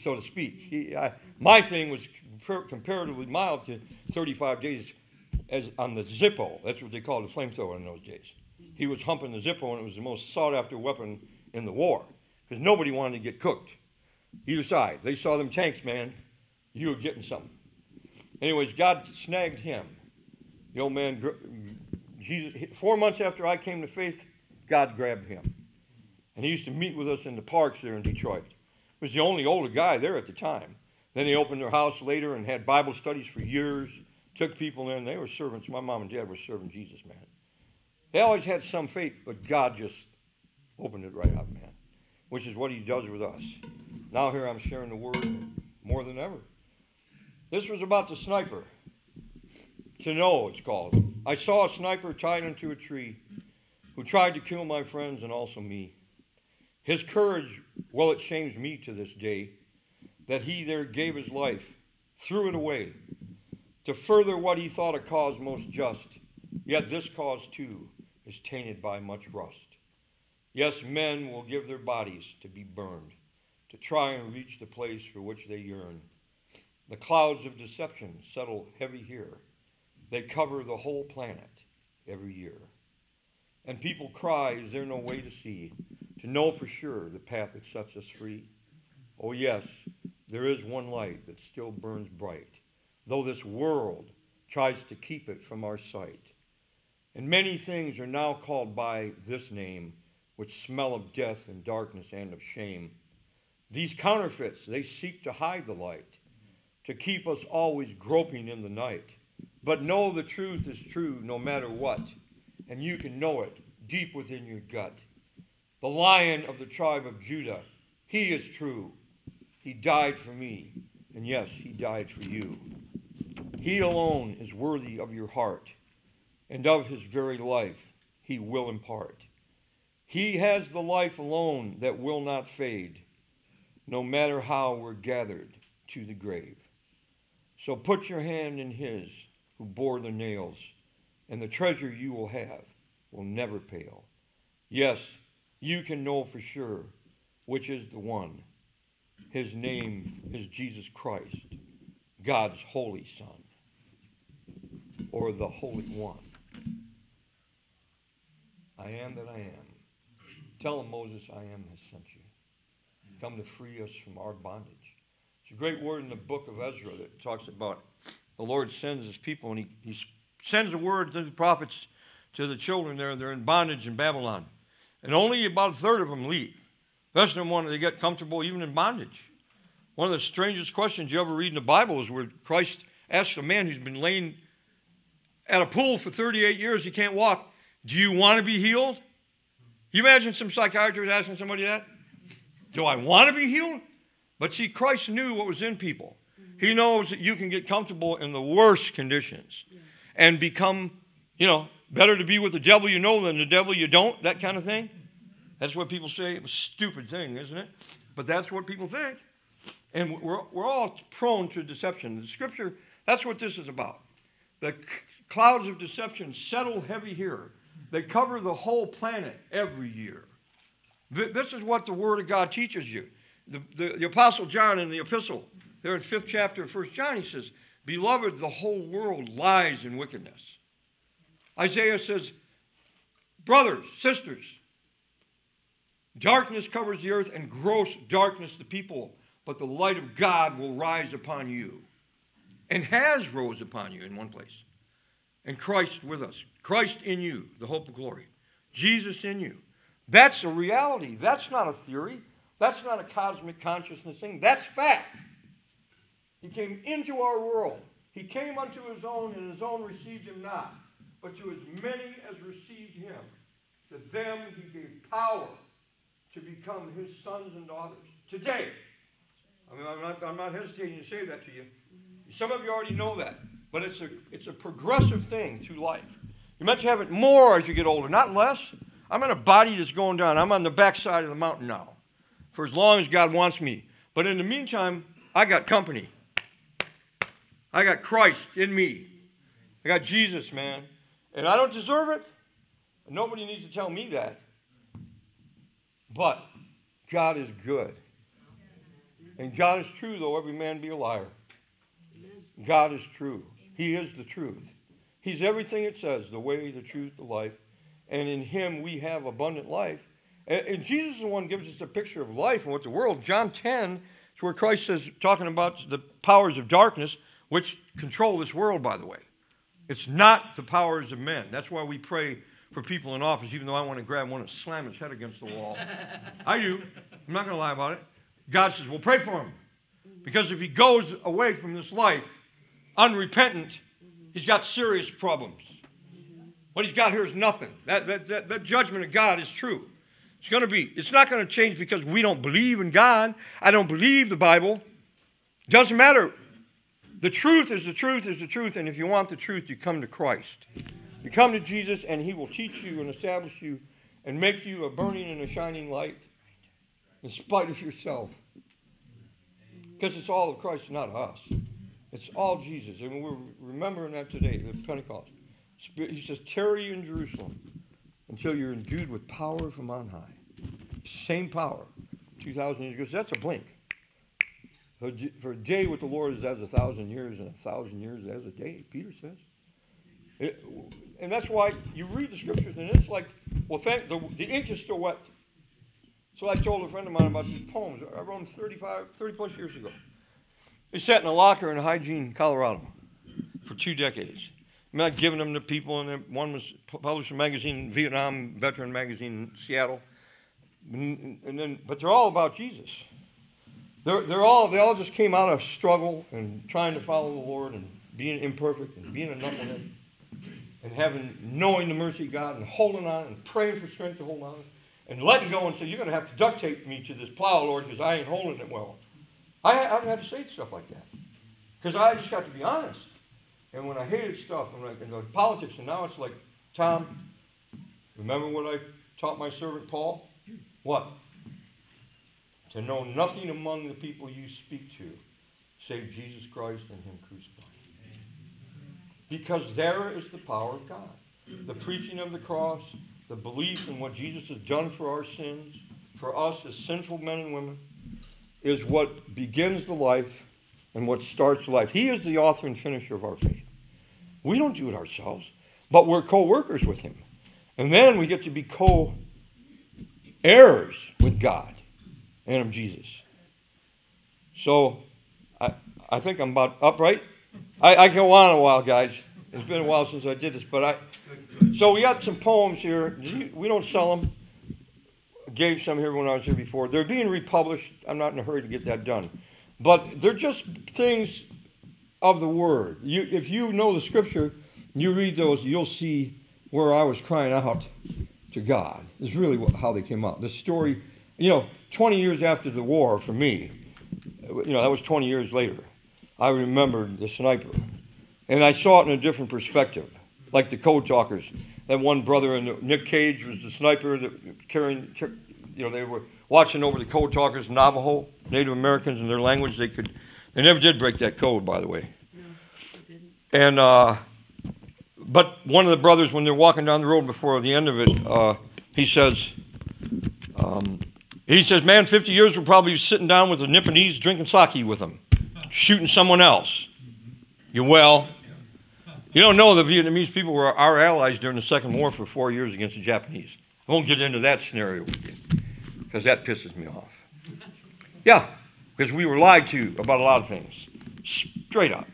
so to speak. He, I, my thing was comparatively mild to 35 days as on the Zippo. That's what they called the flamethrower in those days. He was humping the Zippo, and it was the most sought-after weapon in the war because nobody wanted to get cooked. Either side, they saw them tanks, man. You were getting something. Anyways, God snagged him. The old man, Jesus, four months after I came to faith, God grabbed him. And he used to meet with us in the parks there in Detroit He was the only older guy there at the time. Then they opened their house later and had Bible studies for years, took people in. They were servants. My mom and dad were serving Jesus, man. They always had some faith, but God just opened it right up, man, which is what He does with us. Now, here I'm sharing the word more than ever. This was about the sniper. To know, it's called. I saw a sniper tied into a tree who tried to kill my friends and also me. His courage, well, it shames me to this day that he there gave his life, threw it away. to further what he thought a cause most just. Yet this cause too is tainted by much rust. Yes, men will give their bodies to be burned, to try and reach the place for which they yearn. The clouds of deception settle heavy here. They cover the whole planet every year. And people cry, Is there no way to see, to know for sure the path that sets us free? Oh, yes, there is one light that still burns bright, though this world tries to keep it from our sight. And many things are now called by this name, which smell of death and darkness and of shame. These counterfeits, they seek to hide the light, to keep us always groping in the night. But know the truth is true no matter what, and you can know it deep within your gut. The lion of the tribe of Judah, he is true. He died for me, and yes, he died for you. He alone is worthy of your heart, and of his very life he will impart. He has the life alone that will not fade, no matter how we're gathered to the grave. So put your hand in his who bore the nails, and the treasure you will have will never pale. Yes, you can know for sure which is the one. His name is Jesus Christ, God's Holy Son, or the Holy One. I am that I am. Tell him, Moses, I am has sent you. Come to free us from our bondage. It's a great word in the book of Ezra that talks about the Lord sends his people and he, he sends a word to the prophets to the children there. They're in bondage in Babylon. And only about a third of them leave. The of them want to get comfortable even in bondage. One of the strangest questions you ever read in the Bible is where Christ asks a man who's been laying at a pool for 38 years, he can't walk, Do you want to be healed? You imagine some psychiatrist asking somebody that? Do I want to be healed? But see, Christ knew what was in people. He knows that you can get comfortable in the worst conditions and become, you know, better to be with the devil you know than the devil you don't, that kind of thing. That's what people say. It's a stupid thing, isn't it? But that's what people think. And we're, we're all prone to deception. The scripture, that's what this is about. The clouds of deception settle heavy here, they cover the whole planet every year. This is what the Word of God teaches you. The, the, the Apostle John in the epistle, there in fifth chapter of First John, he says, Beloved, the whole world lies in wickedness. Isaiah says, Brothers, sisters, darkness covers the earth and gross darkness the people, but the light of God will rise upon you and has rose upon you in one place. And Christ with us. Christ in you, the hope of glory. Jesus in you. That's a reality. That's not a theory. That's not a cosmic consciousness thing. That's fact. He came into our world. He came unto his own, and his own received him not. But to as many as received him, to them he gave power to become his sons and daughters. Today, I mean, I'm not, I'm not hesitating to say that to you. Some of you already know that, but it's a, it's a progressive thing through life. You might have it more as you get older, not less. I'm in a body that's going down. I'm on the backside of the mountain now for as long as God wants me. But in the meantime, I got company. I got Christ in me. I got Jesus, man. And I don't deserve it. Nobody needs to tell me that. But God is good. And God is true, though every man be a liar. God is true. He is the truth. He's everything it says the way, the truth, the life. And in Him we have abundant life. And, and Jesus is the one who gives us a picture of life and what the world. John 10 is where Christ says, talking about the powers of darkness, which control this world, by the way. It's not the powers of men. That's why we pray for people in office, even though I want to grab one and slam his head against the wall. I do. I'm not going to lie about it. God says, well, pray for him. Because if he goes away from this life unrepentant, he's got serious problems. What he's got here is nothing. That, that, that, that judgment of God is true. It's going to be, it's not going to change because we don't believe in God. I don't believe the Bible. Doesn't matter. The truth is the truth is the truth. And if you want the truth, you come to Christ. You come to Jesus, and he will teach you and establish you and make you a burning and a shining light in spite of yourself. Because it's all of Christ, not us. It's all Jesus. And we're remembering that today, the Pentecost. He says, tarry in Jerusalem until you're endued with power from on high. Same power. 2,000 years ago. That's a blink. For a day with the Lord is as a thousand years, and a thousand years as a day, Peter says. It, and that's why you read the scriptures, and it's like, well, thank, the, the ink is still wet. So I told a friend of mine about these poems. I wrote them 35, 30 plus years ago. They sat in a locker in Hygiene, Colorado, for two decades. I'm not giving them to people, and one was published in a magazine, Vietnam Veteran Magazine in Seattle. And then, but they're all about Jesus. They're, they're all, they all just came out of struggle and trying to follow the Lord and being imperfect and being a knucklehead and having, knowing the mercy of God and holding on and praying for strength to hold on and letting go and say, You're going to have to duct tape me to this plow, Lord, because I ain't holding it well. I, I had to say stuff like that because I just got to be honest. And when I hated stuff and, like, and politics, and now it's like, Tom, remember what I taught my servant Paul? What? To know nothing among the people you speak to save Jesus Christ and Him crucified. Because there is the power of God. The preaching of the cross, the belief in what Jesus has done for our sins, for us as sinful men and women, is what begins the life and what starts life. He is the author and finisher of our faith. We don't do it ourselves, but we're co workers with Him. And then we get to be co heirs with God and of Jesus. So I, I think I'm about upright. I, I go on a while, guys. It's been a while since I did this, but I. So we got some poems here. We don't sell them. Gave some here when I was here before. They're being republished. I'm not in a hurry to get that done, but they're just things of the Word. You, if you know the Scripture, you read those, you'll see where I was crying out to God. Is really how they came out. The story, you know, 20 years after the war for me, you know, that was 20 years later. I remembered the sniper. And I saw it in a different perspective, like the code talkers. That one brother, and Nick Cage was the sniper that carrying, you know, they were watching over the code talkers, Navajo, Native Americans, and their language. They could, they never did break that code, by the way. No, they didn't. And, uh, but one of the brothers, when they're walking down the road before the end of it, uh, he says, um, he says, man, 50 years we're probably sitting down with the Nipponese drinking sake with them, shooting someone else. You well, you don't know the Vietnamese people were our allies during the Second War for four years against the Japanese. I won't get into that scenario with you because that pisses me off. Yeah, because we were lied to about a lot of things, straight up.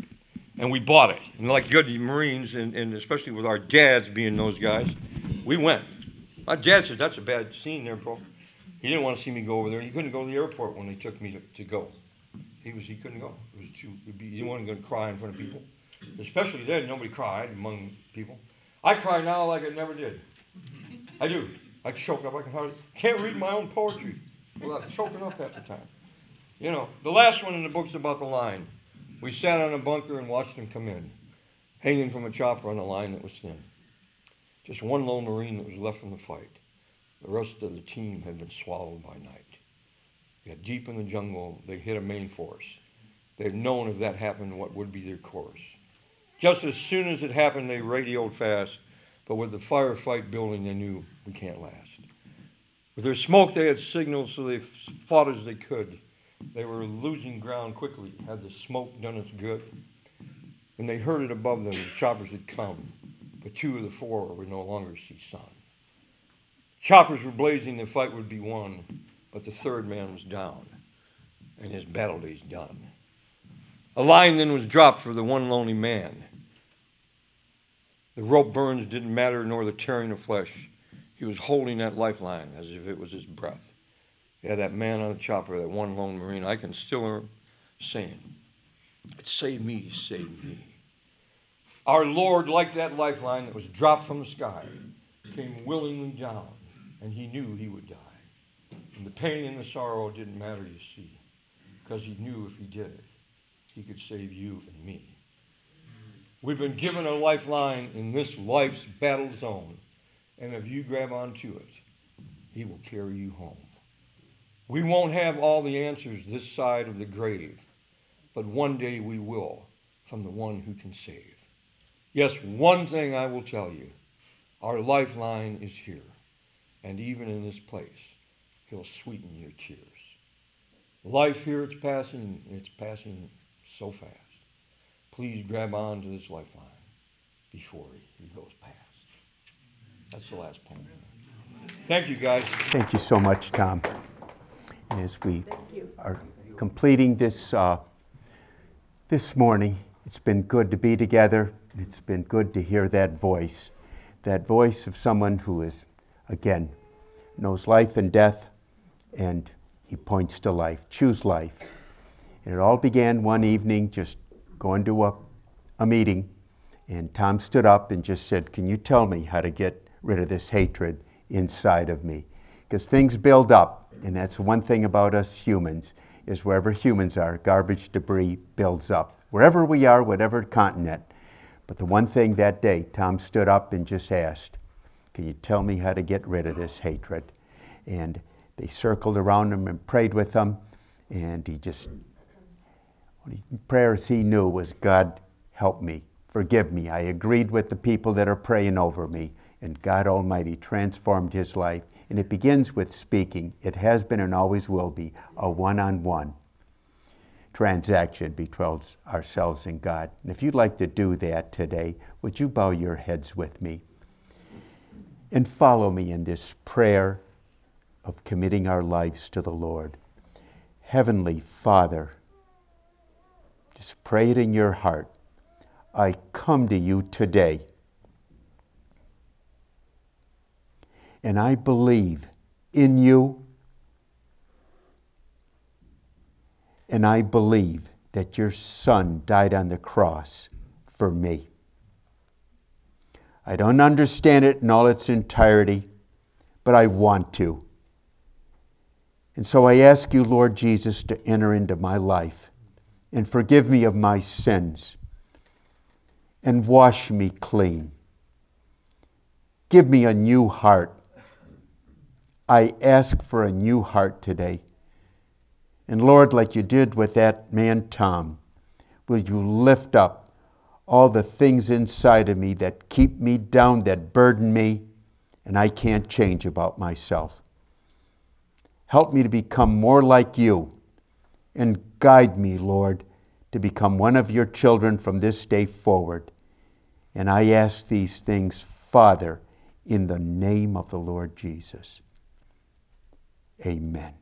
And we bought it. And like good Marines, and, and especially with our dads being those guys, we went. My dad said, That's a bad scene there, bro. He didn't want to see me go over there. He couldn't go to the airport when they took me to, to go. He was he couldn't go. It was too. Be, he didn't want to go cry in front of people, especially then. Nobody cried among people. I cry now like I never did. I do. I choke up. I can hardly can't read my own poetry without choking up half the time. You know, the last one in the book's about the line. We sat on a bunker and watched them come in, hanging from a chopper on a line that was thin. Just one lone Marine that was left from the fight. The rest of the team had been swallowed by night. Yet deep in the jungle, they hit a main force. They'd known if that happened, what would be their course. Just as soon as it happened, they radioed fast, but with the firefight building, they knew we can't last. With their smoke, they had signals, so they fought as they could. They were losing ground quickly, had the smoke done its good. When they heard it above them, the choppers had come, but two of the four would no longer see sun. Choppers were blazing, the fight would be won, but the third man was down, and his battle days done. A line then was dropped for the one lonely man. The rope burns didn't matter, nor the tearing of flesh. He was holding that lifeline as if it was his breath. Yeah, that man on the chopper, that one lone Marine, I can still hear him saying, Save me, save me. Our Lord, like that lifeline that was dropped from the sky, came willingly down and he knew he would die. And the pain and the sorrow didn't matter, you see, because he knew if he did it, he could save you and me. We've been given a lifeline in this life's battle zone, and if you grab onto it, he will carry you home. We won't have all the answers this side of the grave, but one day we will from the one who can save. Yes, one thing I will tell you our lifeline is here. And even in this place, he'll sweeten your tears. Life here, it's passing, it's passing so fast. Please grab on to this lifeline before he goes past. That's the last point. Thank you, guys. Thank you so much, Tom. And as we are completing this uh, this morning, it's been good to be together. It's been good to hear that voice, that voice of someone who is, again, knows life and death, and he points to life. Choose life. And it all began one evening, just going to a, a meeting, and Tom stood up and just said, Can you tell me how to get rid of this hatred inside of me? Because things build up, and that's one thing about us humans, is wherever humans are, garbage debris builds up. Wherever we are, whatever continent. But the one thing that day, Tom stood up and just asked, Can you tell me how to get rid of this hatred? And they circled around him and prayed with him, and he just only prayers he knew was, God, help me, forgive me. I agreed with the people that are praying over me, and God Almighty transformed his life. And it begins with speaking. It has been and always will be a one on one transaction between ourselves and God. And if you'd like to do that today, would you bow your heads with me and follow me in this prayer of committing our lives to the Lord? Heavenly Father, just pray it in your heart. I come to you today. And I believe in you. And I believe that your Son died on the cross for me. I don't understand it in all its entirety, but I want to. And so I ask you, Lord Jesus, to enter into my life and forgive me of my sins and wash me clean. Give me a new heart. I ask for a new heart today. And Lord, like you did with that man Tom, will you lift up all the things inside of me that keep me down, that burden me, and I can't change about myself. Help me to become more like you and guide me, Lord, to become one of your children from this day forward. And I ask these things, Father, in the name of the Lord Jesus. Amen.